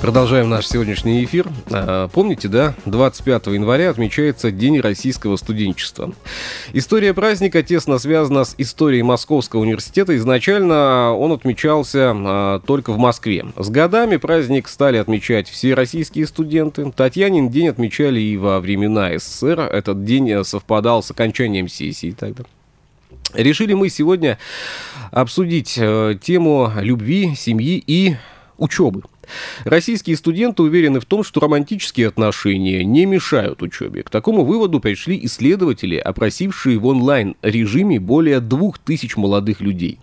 Продолжаем наш сегодняшний эфир. А, помните, да, 25 января отмечается День российского студенчества. История праздника тесно связана с историей Московского университета. Изначально он отмечался а, только в Москве. С годами праздник стали отмечать все российские студенты. Татьянин день отмечали и во времена СССР. Этот день совпадал с окончанием сессии тогда. Решили мы сегодня обсудить э, тему любви, семьи и учебы. Российские студенты уверены в том, что романтические отношения не мешают учебе. К такому выводу пришли исследователи, опросившие в онлайн-режиме более двух тысяч молодых людей.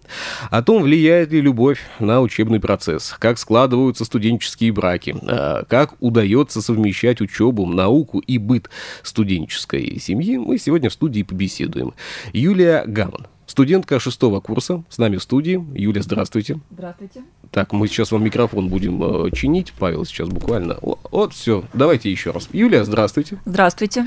О том, влияет ли любовь на учебный процесс, как складываются студенческие браки, а, как удается совмещать учебу, науку и быт студенческой семьи, мы сегодня в студии побеседуем. Юлия Гаман, студентка шестого курса, с нами в студии. Юля, здравствуйте. Здравствуйте. Так, мы сейчас вам микрофон будем э, чинить. Павел сейчас буквально. О, вот, все. Давайте еще раз. Юлия, здравствуйте. Здравствуйте.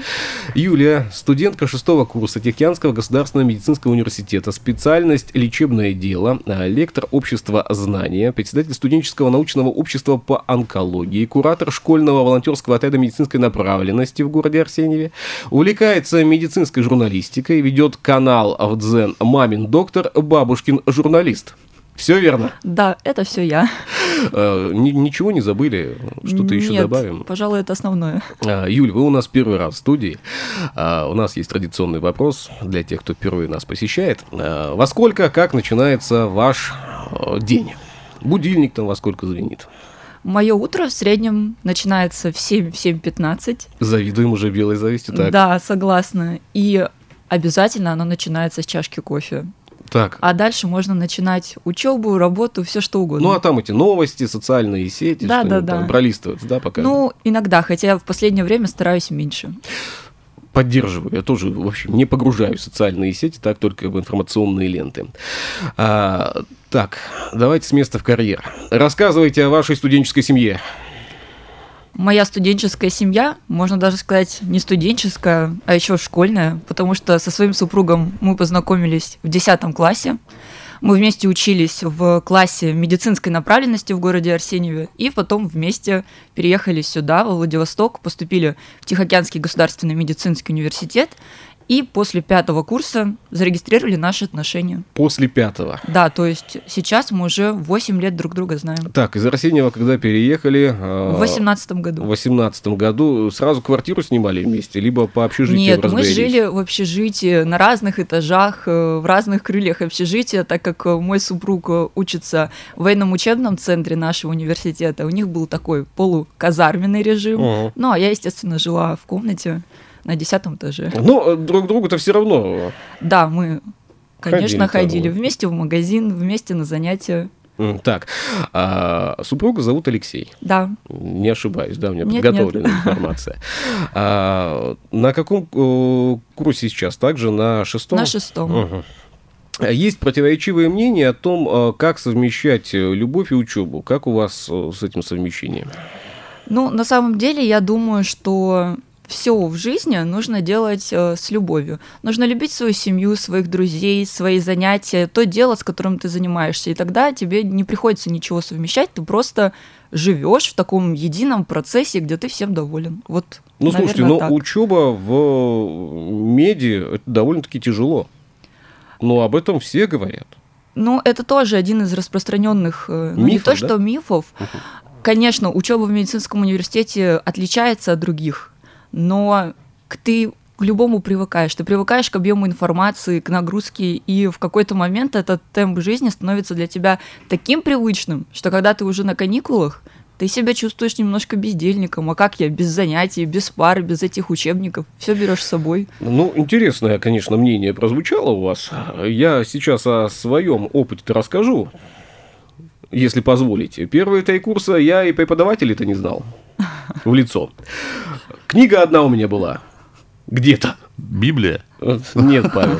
Юлия, студентка шестого курса Тихоокеанского государственного медицинского университета. Специальность лечебное дело. э, Лектор общества знания. Председатель студенческого научного общества по онкологии. Куратор школьного волонтерского отряда медицинской направленности в городе Арсеньеве. Увлекается медицинской журналистикой. Ведет канал в Дзен «Мамин доктор», «Бабушкин журналист». Все верно? Да, это все я. Ни- ничего не забыли? Что-то еще добавим? Пожалуй, это основное. А, Юль, вы у нас первый раз в студии. А, У нас есть традиционный вопрос для тех, кто впервые нас посещает. А, Во сколько, как начинается ваш э, день? Будильник там во сколько звенит? Мое утро в среднем начинается в 7-7.15. Завидуем уже белой завистью. Так, Да, согласна. И обязательно оно начинается с чашки кофе. так. А дальше можно начинать учебу, работу, все что угодно. Ну, а там эти новости, социальные сети, Да, да, да. пролистывать, да, пока? Ну, иногда, хотя я в последнее время стараюсь меньше. поддерживаю. Я тоже, в общем, не погружаюсь в социальные сети, так только в информационные ленты. А, так, давайте с места в карьер. Рассказывайте о вашей студенческой семье. Моя студенческая семья, можно даже сказать, не студенческая, а еще школьная, потому что со своим супругом мы познакомились в 10 классе. Мы вместе учились в классе медицинской направленности в городе Арсеньеве, и потом вместе переехали сюда, во Владивосток, поступили в Тихоокеанский государственный медицинский университет, и после пятого курса зарегистрировали наши отношения. После пятого. Да, то есть сейчас мы уже 8 лет друг друга знаем. Так, из Арсеньева, когда переехали... а, В 2018 году. В 18 году сразу квартиру снимали вместе, либо по общежитию Нет, мы жили в общежитии на разных этажах, э, в разных крыльях общежития, так как э, мой супруг э, учится в военном учебном центре нашего университета. У них был такой полуказарменный режим. Ага. Ну, а я, естественно, жила в комнате на десятом этаже. Ну, друг другу-то все равно. Да, мы, конечно, ходили вот. вместе в магазин, вместе на занятия. Так, а, супруга зовут Алексей. Да, Не ошибаюсь, да, у меня Нет, подготовлена нет. информация. А, на каком э, курсе сейчас? Также на шестом? на шестом. Мгм. Есть противоречивые мнения о том, э, как совмещать э, любовь и учебу. Как у вас э, с этим совмещением? Ну, на самом деле, я думаю, что все в жизни нужно делать э, с любовью. Нужно любить свою семью, своих друзей, свои занятия, то дело, с которым ты занимаешься. И тогда тебе не приходится ничего совмещать, ты просто живешь в таком едином процессе, где ты всем доволен. Вот, Ну, наверное, слушайте, ну, так. учеба в меди это довольно-таки тяжело. Но об этом все говорят. Ну, это тоже один из распространенных, э, ну, не Мифов, то да? что мифов. Конечно, учеба в медицинском университете отличается от других, но ты к любому привыкаешь. Ты привыкаешь к объему информации, к нагрузке, и в какой-то момент этот темп жизни становится для тебя таким привычным, что когда ты уже на каникулах, ты себя чувствуешь немножко бездельником. А как я без занятий, без пар, без этих учебников? Все берешь с собой. Ну, интересное, конечно, мнение прозвучало у вас. Я сейчас о своем опыте расскажу. если позволите. Первые три курса я и преподавателей-то не знал в лицо. Книга одна у меня была. Где-то. Библия? Нет, Павел.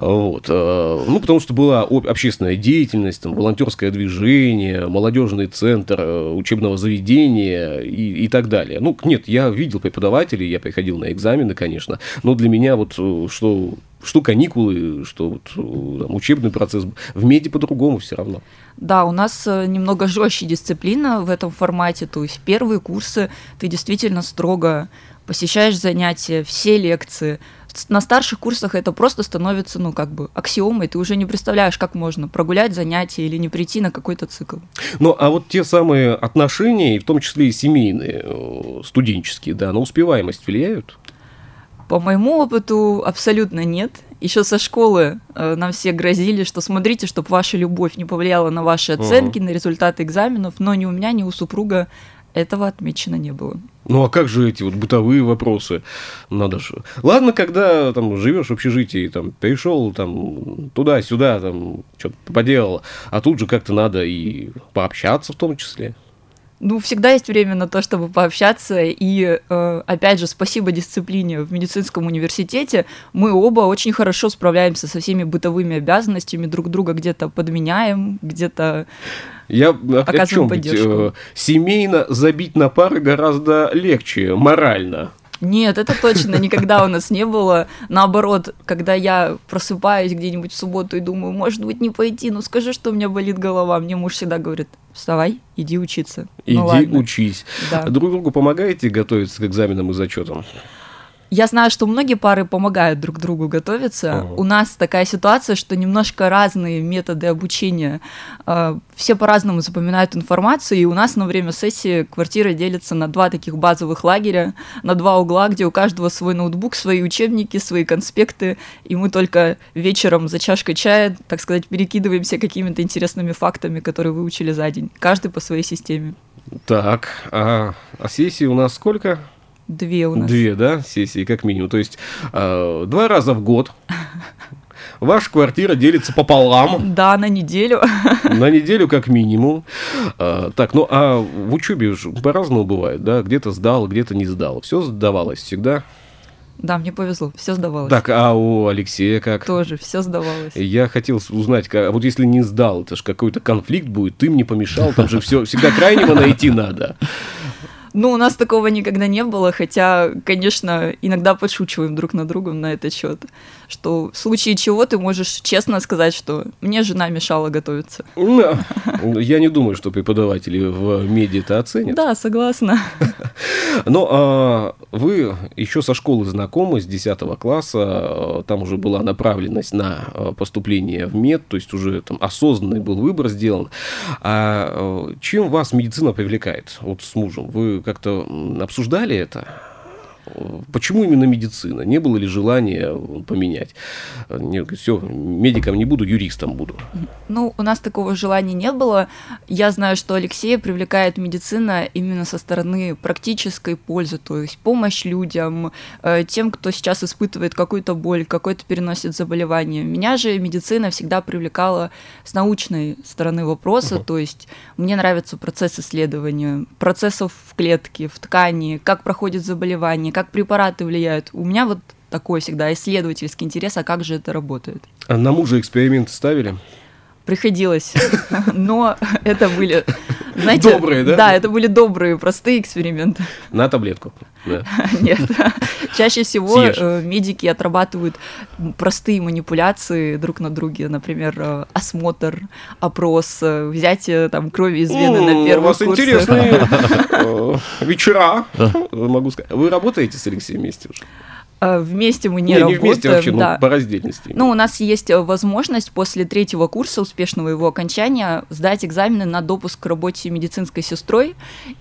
Вот. Э, ну, потому что была общественная деятельность, там, волонтерское движение, молодежный центр э, учебного заведения и, и так далее. Ну, нет, я видел преподавателей, я приходил на экзамены, конечно, но для меня вот э, что что каникулы, что вот, там, учебный процесс. В меди по-другому все равно. Да, у нас немного жестче дисциплина в этом формате. То есть первые курсы ты действительно строго посещаешь занятия, все лекции. На старших курсах это просто становится, ну, как бы аксиомой. Ты уже не представляешь, как можно прогулять занятия или не прийти на какой-то цикл. Ну, а вот те самые отношения, в том числе и семейные, э, студенческие, да, на успеваемость влияют? По моему опыту абсолютно нет. Еще со школы э, нам все грозили, что смотрите, чтобы ваша любовь не повлияла на ваши оценки, угу. на результаты экзаменов, но ни у меня, ни у супруга этого отмечено не было. Ну а как же эти вот бытовые вопросы? Надо же. Ладно, когда там живешь в общежитии, там пришел там туда-сюда, там что-то поделал, а тут же как-то надо и пообщаться в том числе. Ну, всегда есть время на то, чтобы пообщаться. И, э, опять же, спасибо дисциплине в медицинском университете. Мы оба очень хорошо справляемся со всеми бытовыми обязанностями, друг друга где-то подменяем, где-то я о чем быть? Э, семейно забить на пары гораздо легче, морально. Нет, это точно никогда у нас не было. Наоборот, когда я просыпаюсь где-нибудь в субботу и думаю, может быть, не пойти, ну скажи, что у меня болит голова. Мне муж всегда говорит, вставай, иди учиться. Ну иди ну, учись. Да. Друг другу помогаете готовиться к экзаменам и зачетам? Я знаю, что многие пары помогают друг другу готовиться. Ага. У нас такая ситуация, что немножко разные методы обучения. А, все по-разному запоминают информацию, и у нас на время сессии квартира делится на два таких базовых лагеря, на два угла, где у каждого свой ноутбук, свои учебники, свои конспекты, и мы только вечером за чашкой чая, так сказать, перекидываемся какими-то интересными фактами, которые выучили за день. Каждый по своей системе. Так, а, а сессии у нас сколько? Две у нас. Две, да, сессии как минимум. То есть э, два раза в год ваша квартира делится пополам. Да, на неделю. На неделю как минимум. А, так, ну а в учебе по-разному бывает, да? Где-то сдал, где-то не сдал. Все сдавалось всегда? Да, мне повезло, все сдавалось. Так, а у Алексея как? Тоже, все сдавалось. Я хотел узнать, как, вот если не сдал, это же какой-то конфликт будет, ты мне помешал, там же все всегда крайнего найти надо. Ну, у нас такого никогда не было, хотя, конечно, иногда подшучиваем друг на другом на этот счет, что в случае чего ты можешь честно сказать, что мне жена мешала готовиться. Я не думаю, что преподаватели в медиа это оценят. Да, согласна. Но а, вы еще со школы знакомы, с 10 класса, там уже была направленность на а, поступление в мед, то есть уже там осознанный был выбор сделан. А, а чем вас медицина привлекает? Вот с мужем. Вы как-то обсуждали это? Почему именно медицина? Не было ли желания поменять? Нет, все, медиком не буду, юристом буду. Ну, у нас такого желания не было. Я знаю, что Алексея привлекает медицина именно со стороны практической пользы, то есть помощь людям, э, тем, кто сейчас испытывает какую-то боль, какое-то переносит заболевание. Меня же медицина всегда привлекала с научной стороны вопроса, uh-huh. то есть мне нравится процесс исследования, процессов в клетке, в ткани, как проходит заболевание, как препараты влияют. У меня вот такой всегда исследовательский интерес, а как же это работает. А на мужа эксперименты ставили? Приходилось, но это были, знаете, добрые, да? Да, это были добрые, простые эксперименты. На таблетку. Да. Нет, чаще всего Съешь. Э, медики отрабатывают простые манипуляции друг на друге, например, э, осмотр, опрос, э, взятие там крови из вены на первом курсе. У вас интересные вечера, могу сказать. Вы работаете с Алексеем вместе уже? Э, вместе мы не, не работаем. Не вместе вообще, да. ну, по раздельности. Ну, у нас есть э, возможность после третьего курса успешного его окончания сдать экзамены на допуск к работе медицинской сестрой.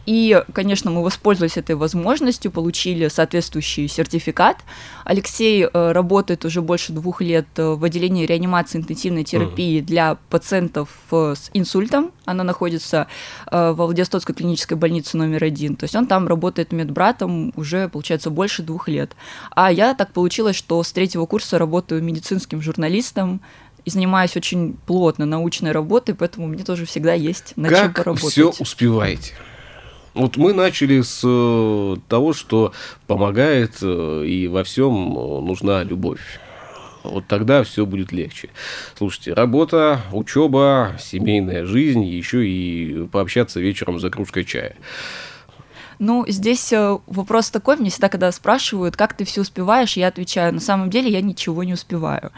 И, конечно, мы воспользовались этой возможностью, получили соответствующий сертификат. Алексей э, работает уже больше двух лет в отделении реанимации интенсивной терапии uh-huh. для пациентов с инсультом. Она находится в Владивостокской клинической больнице номер один. То есть он там работает медбратом уже, получается, больше двух лет. А я так получилось, что с третьего курса работаю медицинским журналистом, и занимаюсь очень плотно научной работой, поэтому мне тоже всегда есть на чем Как поработать. все успеваете? Вот мы начали с э, того, что помогает э, и во всем э, нужна любовь. Вот тогда все будет легче. Слушайте, работа, учеба, семейная жизнь, еще и пообщаться вечером за кружкой чая. Ну, здесь э, вопрос такой, мне всегда, когда спрашивают, как ты все успеваешь, я отвечаю, на самом деле я ничего не успеваю.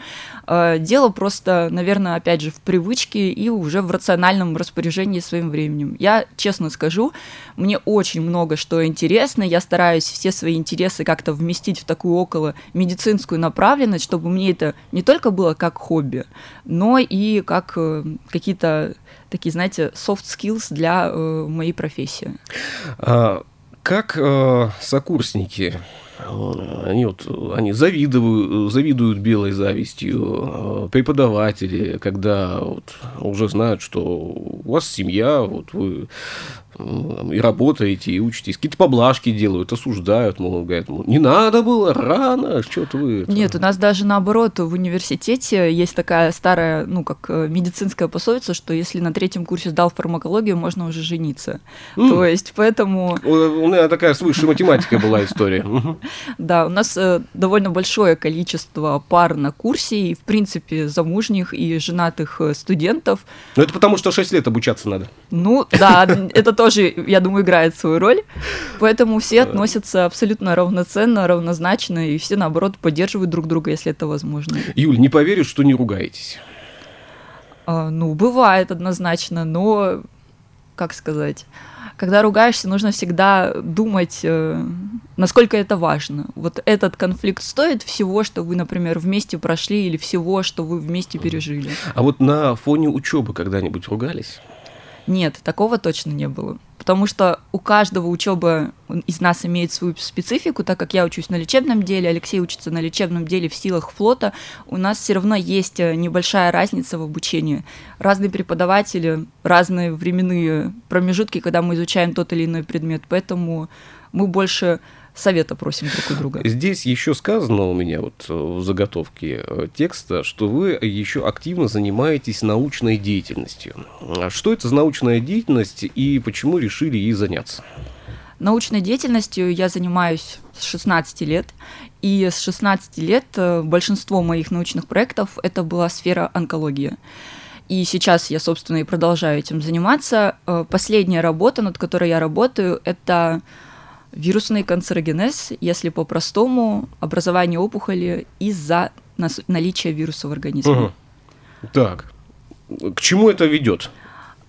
Э, Дело просто, наверное, опять же, в привычке и уже в рациональном распоряжении своим временем. Я честно скажу, мне очень много что интересно, я стараюсь все свои интересы как-то вместить в такую около медицинскую направленность, чтобы мне это не только было как хобби, но и как э, какие-то такие, знаете, soft skills для э, моей профессии. А, как э, сокурсники, они вот, они завидуют, завидуют белой завистью, э, преподаватели, когда вот уже знают, что у вас семья, вот вы и работаете, и учитесь, какие-то поблажки делают, осуждают, мол, говорят, мол, не надо было, рано, что-то вы... это». Нет, у нас даже наоборот в университете есть такая старая, ну, как э, медицинская пословица, что если на третьем курсе сдал фармакологию, можно уже жениться. М. То есть, поэтому, У у меня такая с высшей математикой была история. Да, у нас э, довольно большое количество пар на курсе, и, в принципе, замужних и женатых э, студентов. Но это потому, что 6 лет обучаться надо. Ну, да, это тоже, я думаю, играет свою роль. Поэтому все относятся абсолютно равноценно, равнозначно, и все, наоборот, поддерживают друг друга, если это возможно. Юль, не поверю, что не ругаетесь. А, Ну, бывает однозначно, но, как сказать, когда ругаешься, нужно всегда думать, э, насколько это важно. Вот этот конфликт стоит всего, что вы, например, вместе прошли, или всего, что вы вместе пережили. А вот на фоне учебы когда-нибудь ругались? Нет, такого точно не было. Потому что у каждого учеба из нас имеет свою специфику, так как я учусь на лечебном деле, Алексей учится на лечебном деле в силах флота, у нас все равно есть э, небольшая разница в обучении. Разные преподаватели, разные временные промежутки, когда мы изучаем тот или иной предмет, поэтому мы больше совета просим друг у друга. Здесь еще сказано у меня вот э, в заготовке э, текста, что вы еще активно занимаетесь научной деятельностью. А Что это за научная деятельность и почему решили ей заняться? Научной деятельностью я занимаюсь с 16 лет, и с 16 лет э, большинство моих научных проектов это была сфера онкологии. И сейчас я, собственно, и продолжаю этим заниматься. Последняя работа, над которой я работаю, это вирусный канцерогенез, если по-простому, образование опухоли из-за наличия вируса в организме. Мгм. Так, к чему это ведет?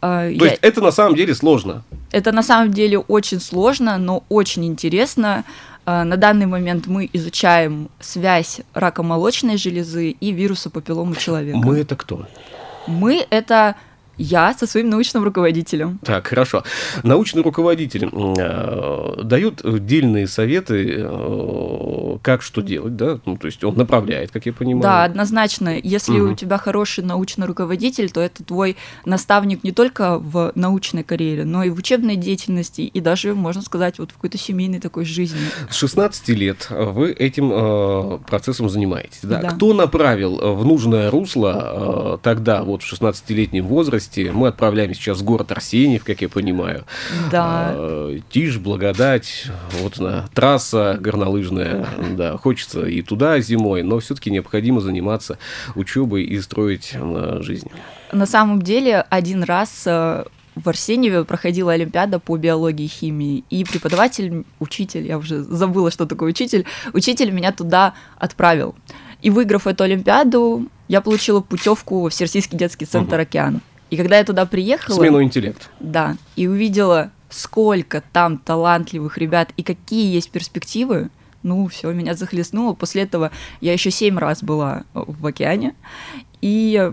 Э, То я- есть это на самом деле сложно. Это на самом деле очень сложно, но очень интересно. Э, На данный момент мы изучаем связь рака молочной железы и вируса папилломы человека. Мы это кто? Мы это я со своим научным руководителем. Так, хорошо. Научный руководитель э, дает дельные советы, э, как что делать, да? Ну, то есть он направляет, как я понимаю. Да, однозначно. Если Мгм. у тебя хороший научный руководитель, то это твой наставник не только в научной карьере, но и в учебной деятельности, и даже, можно сказать, вот в какой-то семейной такой жизни. С 16 лет вы этим э, процессом занимаетесь. Да? Да. Кто направил э, в нужное русло э, тогда, вот в 16-летнем возрасте? Мы отправляемся сейчас в город Арсеньев, как я понимаю. Да. Э, Тишь, благодать, вот она, трасса горнолыжная. Да, хочется и туда зимой, но все-таки необходимо заниматься учебой и строить э, жизнь. На самом деле, один раз э, в Арсеньеве проходила Олимпиада по биологии и химии, и преподаватель, учитель, я уже забыла, что такое учитель, учитель меня туда отправил. И выиграв эту Олимпиаду, я получила путевку в Всероссийский детский центр. «Океан». И когда я туда приехала... Смену интеллекта. Да, и увидела, сколько там талантливых ребят и какие есть перспективы, ну, все, меня захлестнуло. После этого я еще семь раз была в океане, и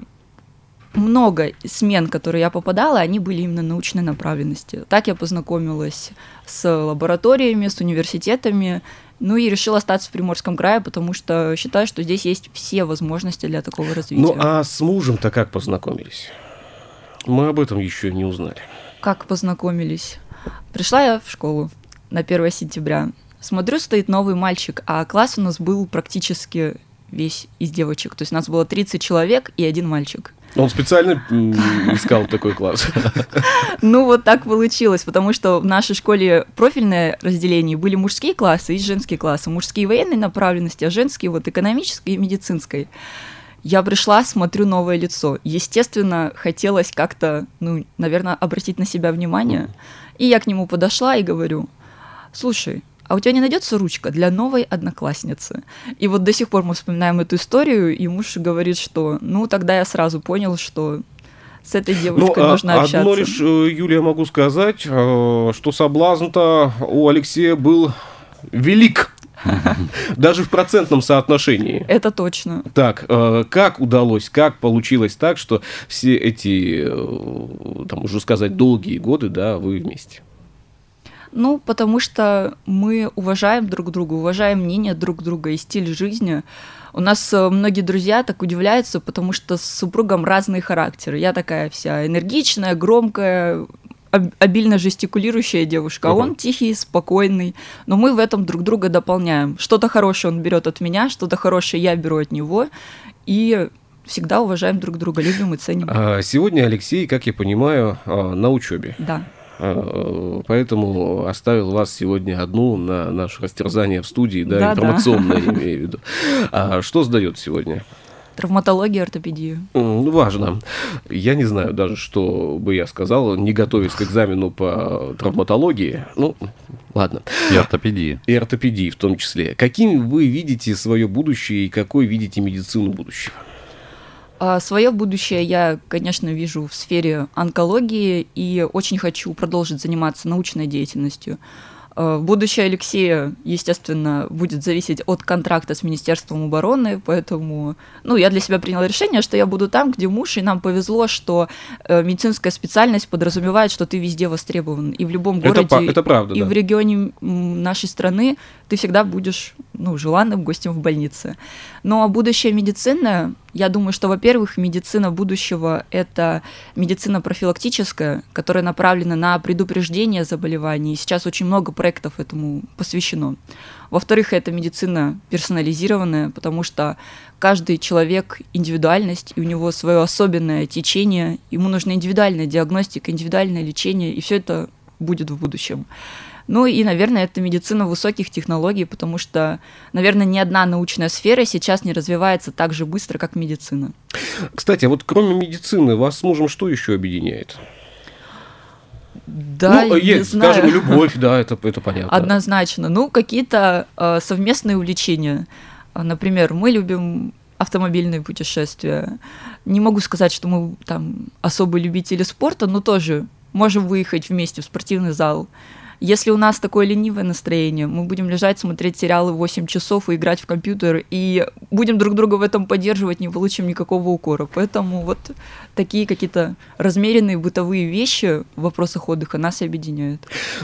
много смен, которые я попадала, они были именно научной направленности. Так я познакомилась с лабораториями, с университетами, ну и решила остаться в Приморском крае, потому что считаю, что здесь есть все возможности для такого развития. Ну, а с мужем-то как познакомились? Мы об этом еще не узнали. Как познакомились? Пришла я в школу на 1 сентября. Смотрю, стоит новый мальчик, а класс у нас был практически весь из девочек. То есть у нас было 30 человек и один мальчик. Он специально искал такой класс. Ну, вот так получилось, потому что в нашей школе профильное разделение были мужские классы и женские классы. Мужские военной направленности, а женские вот экономической и медицинской. Я пришла, смотрю новое лицо. Естественно, хотелось как-то, ну, наверное, обратить на себя внимание. И я к нему подошла и говорю, слушай, а у тебя не найдется ручка для новой одноклассницы? И вот до сих пор мы вспоминаем эту историю, и муж говорит, что, ну, тогда я сразу понял, что с этой девушкой ну, нужно общаться. Одно лишь, э, Юлия, могу сказать, э, что соблазн-то у Алексея был велик. Даже в процентном соотношении. Это точно. Так, э, как удалось, как получилось так, что все эти, там уже сказать, долгие годы, да, вы вместе? Ну, потому что мы уважаем друг друга, уважаем мнение друг друга и стиль жизни. У нас э, многие друзья так удивляются, потому что с супругом разные характеры. Я такая вся энергичная, громкая, обильно жестикулирующая девушка, а он тихий, спокойный. Но мы в этом друг друга дополняем. Что-то хорошее он берет от меня, что-то хорошее я беру от него. И всегда уважаем друг друга, любим и ценим. А сегодня Алексей, как я понимаю, а, на учебе. Да. А, поэтому оставил вас сегодня одну на наше растерзание в студии, да, да информационное, да. имею в виду. А что сдает сегодня? Травматология, ортопедию. Ну, важно. Я не знаю даже, что бы я сказал, не готовясь к экзамену по травматологии. Ну, ладно. И ортопедии. И ортопедии в том числе. Каким вы видите свое будущее и какой видите медицину будущего? А свое будущее я, конечно, вижу в сфере онкологии и очень хочу продолжить заниматься научной деятельностью. Э, будущее Алексея, естественно, будет зависеть от контракта с Министерством обороны, поэтому ну, я для себя приняла решение, что я буду там, где муж, и нам повезло, что э, медицинская специальность подразумевает, что ты везде востребован. И в любом городе, это, это правда, и да. в регионе нашей страны ты всегда будешь ну, желанным гостем в больнице. Но будущее медицины, я думаю, что, во-первых, медицина будущего – это медицина профилактическая, которая направлена на предупреждение заболеваний. Сейчас очень много проектов этому посвящено. Во-вторых, это медицина персонализированная, потому что каждый человек – индивидуальность, и у него свое особенное течение, ему нужна индивидуальная диагностика, индивидуальное лечение, и все это будет в будущем. Ну и, наверное, это медицина высоких технологий, потому что, наверное, ни одна научная сфера сейчас не развивается так же быстро, как медицина. Кстати, а вот кроме медицины, вас с мужем что еще объединяет? Да, ну, есть, знаю. скажем, любовь, да, это, это понятно. Однозначно. Ну, какие-то э, совместные увлечения. Например, мы любим автомобильные путешествия. Не могу сказать, что мы там особые любители спорта, но тоже можем выехать вместе в спортивный зал. Если у нас такое ленивое настроение, мы будем лежать, смотреть сериалы 8 часов и играть в компьютер, и будем друг друга в этом поддерживать, не получим никакого укора. Поэтому вот такие какие-то размеренные бытовые вещи в вопросах отдыха нас объединяют.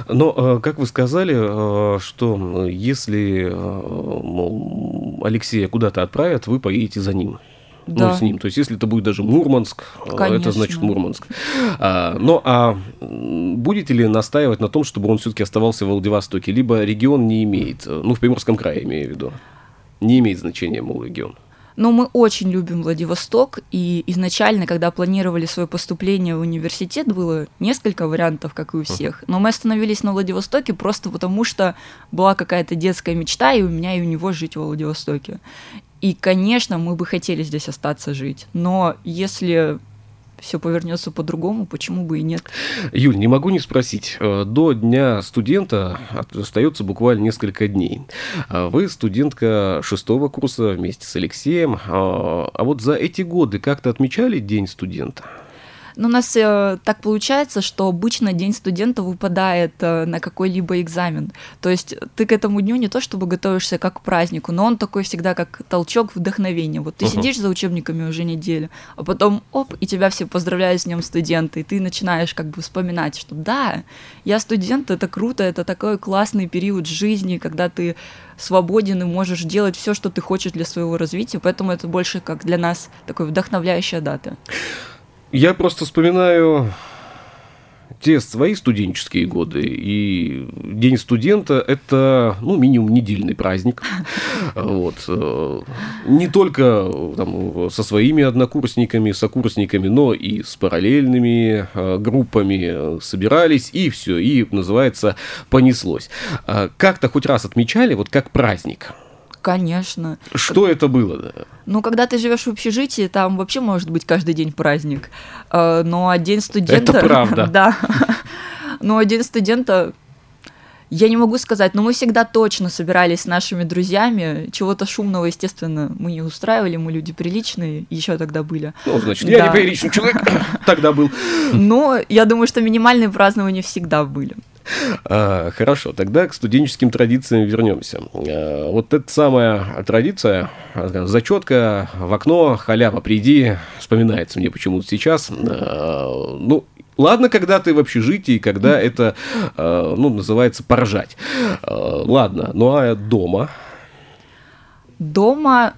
Но, э, как вы сказали, э, что если э, Алексея куда-то отправят, вы поедете за ним да. ну, с ним. То есть, если это будет даже Мурманск, Конечно. это значит Мурманск. А, но а будете ли настаивать на том, чтобы он все-таки оставался в Владивостоке, либо регион не имеет, ну, в Приморском крае имею в виду, не имеет значения, мол, регион? Но мы очень любим Владивосток, и изначально, когда планировали свое поступление в университет, было несколько вариантов, как и у всех. Но мы остановились на Владивостоке просто потому, что была какая-то детская мечта, и у меня, и у него жить во Владивостоке. И, конечно, мы бы хотели здесь остаться жить. Но если все повернется по-другому, почему бы и нет? Юль, не могу не спросить. Э, до дня студента остается буквально несколько дней. А вы студентка шестого курса вместе с Алексеем. А, а вот за эти годы как-то отмечали День студента? Но у нас э, так получается, что обычно день студента выпадает э, на какой-либо экзамен. То есть ты к этому дню не то чтобы готовишься как к празднику, но он такой всегда как толчок вдохновения. Вот ты uh-huh. сидишь за учебниками уже неделю, а потом оп, и тебя все поздравляют с днем студента, и ты начинаешь как бы вспоминать, что да, я студент, это круто, это такой классный период жизни, когда ты свободен и можешь делать все, что ты хочешь для своего развития, поэтому это больше как для нас такой вдохновляющая дата. Я просто вспоминаю те свои студенческие годы, и День студента – это, ну, минимум недельный праздник. Вот. Э, не только там, со своими однокурсниками, сокурсниками, но и с параллельными э, группами собирались, и все, и, называется, понеслось. А как-то хоть раз отмечали, вот как праздник – Конечно. Что это было? Ну, когда ты живешь в общежитии, там вообще может быть каждый день праздник. Э, но а день студента... Это правда. Да. Но день студента я не могу сказать, но мы всегда точно собирались с нашими друзьями. Чего-то шумного, естественно, мы не устраивали, мы люди приличные, еще тогда были. Ну, значит, я да. неприличный человек тогда был. Но я думаю, что минимальные празднования всегда были. А, хорошо, тогда к студенческим традициям вернемся. А, вот эта самая традиция, зачетка в окно, халява, приди, вспоминается мне почему-то сейчас. А, ну, Ладно, когда ты в общежитии, когда это, ну, называется, поржать. Ладно, ну а дома? Дома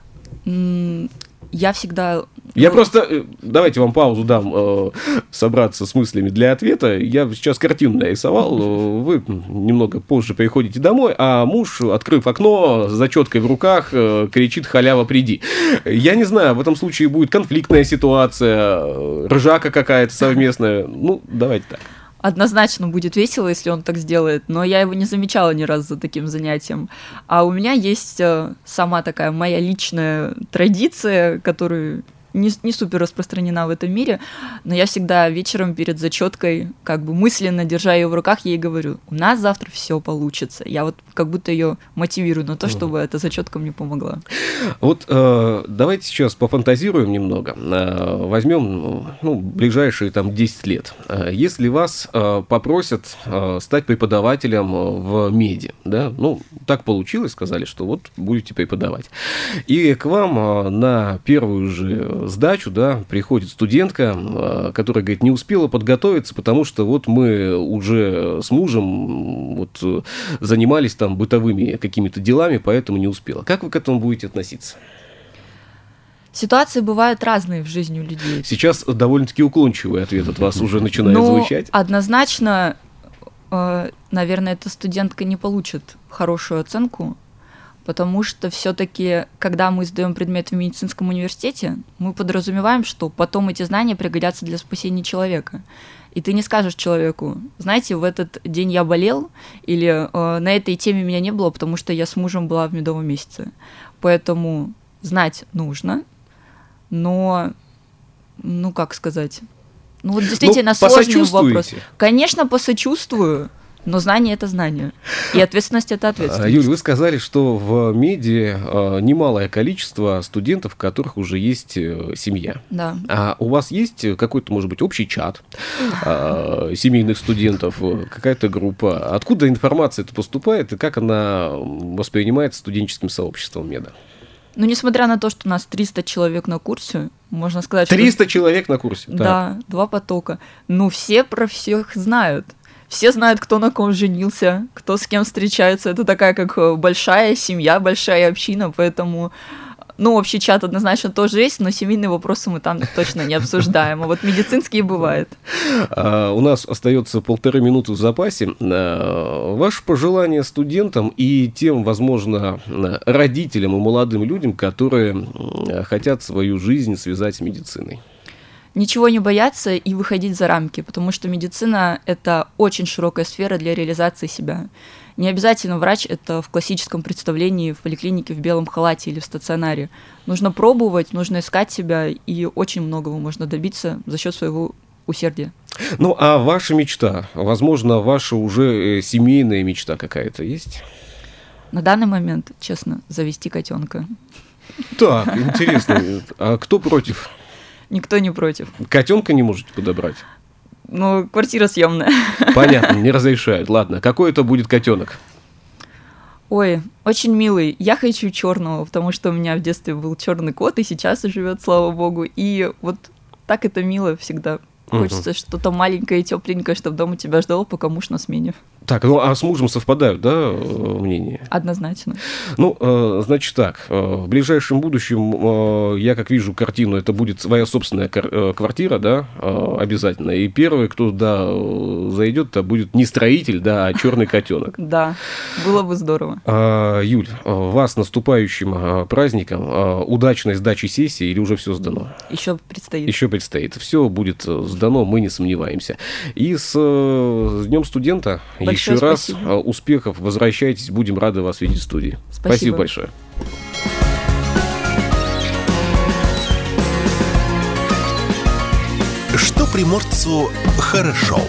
я всегда... Я ну... просто... Э, давайте вам паузу дам э, собраться с мыслями для ответа. Я сейчас картину нарисовал. Э, вы немного позже приходите домой, а муж, открыв окно, с зачеткой в руках, э, кричит «халява, приди». Я не знаю, в этом случае будет конфликтная ситуация, э, ржака какая-то совместная. Ну, давайте так однозначно будет весело, если он так сделает, но я его не замечала ни разу за таким занятием. А у меня есть э, сама такая моя личная традиция, которую не, не супер распространена в этом мире, но я всегда вечером перед зачеткой, как бы мысленно держа ее в руках, ей говорю, у нас завтра все получится. Я вот как будто ее мотивирую на то, чтобы эта зачетка мне помогла. Вот э, давайте сейчас пофантазируем немного. Э, возьмем ну, ближайшие там 10 лет. Э, если вас э, попросят э, стать преподавателем в меди, да, ну, так получилось, сказали, что вот будете преподавать. И к вам э, на первую же сдачу, да, приходит студентка, а, которая, говорит, не успела подготовиться, потому что вот мы уже с мужем вот занимались там бытовыми какими-то делами, поэтому не успела. Как вы к этому будете относиться? Ситуации бывают разные в жизни у людей. Сейчас довольно-таки уклончивый ответ от вас уже начинает ну, звучать. Однозначно, э, наверное, эта студентка не получит хорошую оценку потому что все-таки, когда мы сдаем предмет в медицинском университете, мы подразумеваем, что потом эти знания пригодятся для спасения человека. И ты не скажешь человеку, знаете, в этот день я болел, или э, на этой теме меня не было, потому что я с мужем была в медовом месяце. Поэтому знать нужно, но, ну как сказать, ну вот действительно ну, сложный вопрос. Конечно, посочувствую, но знание это знание. И ответственность это ответственность. Юль, вы сказали, что в меди а, немалое количество студентов, у которых уже есть э, семья. Да. А у вас есть какой-то, может быть, общий чат а, семейных студентов, какая-то группа? Откуда информация это поступает и как она воспринимается студенческим сообществом меда? Ну, несмотря на то, что у нас 300 человек на курсе, можно сказать, 300 что... человек на курсе? Да, так. два потока. Ну, все про всех знают все знают, кто на ком женился, кто с кем встречается. Это такая как э, большая семья, большая община, поэтому ну, общий чат однозначно тоже есть, но семейные вопросы мы там точно не обсуждаем. А вот медицинские бывают. А, у нас остается полторы минуты в запасе. А, ваше пожелание студентам и тем, возможно, родителям и молодым людям, которые хотят свою жизнь связать с медициной ничего не бояться и выходить за рамки, потому что медицина — это очень широкая сфера для реализации себя. Не обязательно врач — это в классическом представлении в поликлинике в белом халате или в стационаре. Нужно пробовать, нужно искать себя, и очень многого можно добиться за счет своего усердия. Ну, а ваша мечта, возможно, ваша уже э, семейная мечта какая-то есть? На данный момент, честно, завести котенка. Так, интересно. А кто против? Никто не против. Котенка не можете подобрать? Ну, квартира съемная. Понятно, не разрешают. Ладно, какой это будет котенок? Ой, очень милый. Я хочу черного, потому что у меня в детстве был черный кот, и сейчас живет, слава богу. И вот так это мило всегда. Хочется угу. что-то маленькое и тепленькое, чтобы дома тебя ждало, пока муж на смене. Так, ну а с мужем совпадают, да, э, мнения? Однозначно. Ну, э, значит так, э, в ближайшем будущем я как вижу картину, это будет своя собственная квартира, да, обязательно. И первый, кто туда зайдет, это будет не строитель, да, а черный котенок. Да, было бы здорово. А, Юль, вас наступающим праздником, удачной сдачи сессии или уже все сдано? Еще предстоит. Еще предстоит. Все будет сдано, мы не сомневаемся. И с, Днем студента еще раз спасибо. успехов, возвращайтесь, будем рады вас видеть в студии. Спасибо, спасибо большое. Что приморцу хорошо.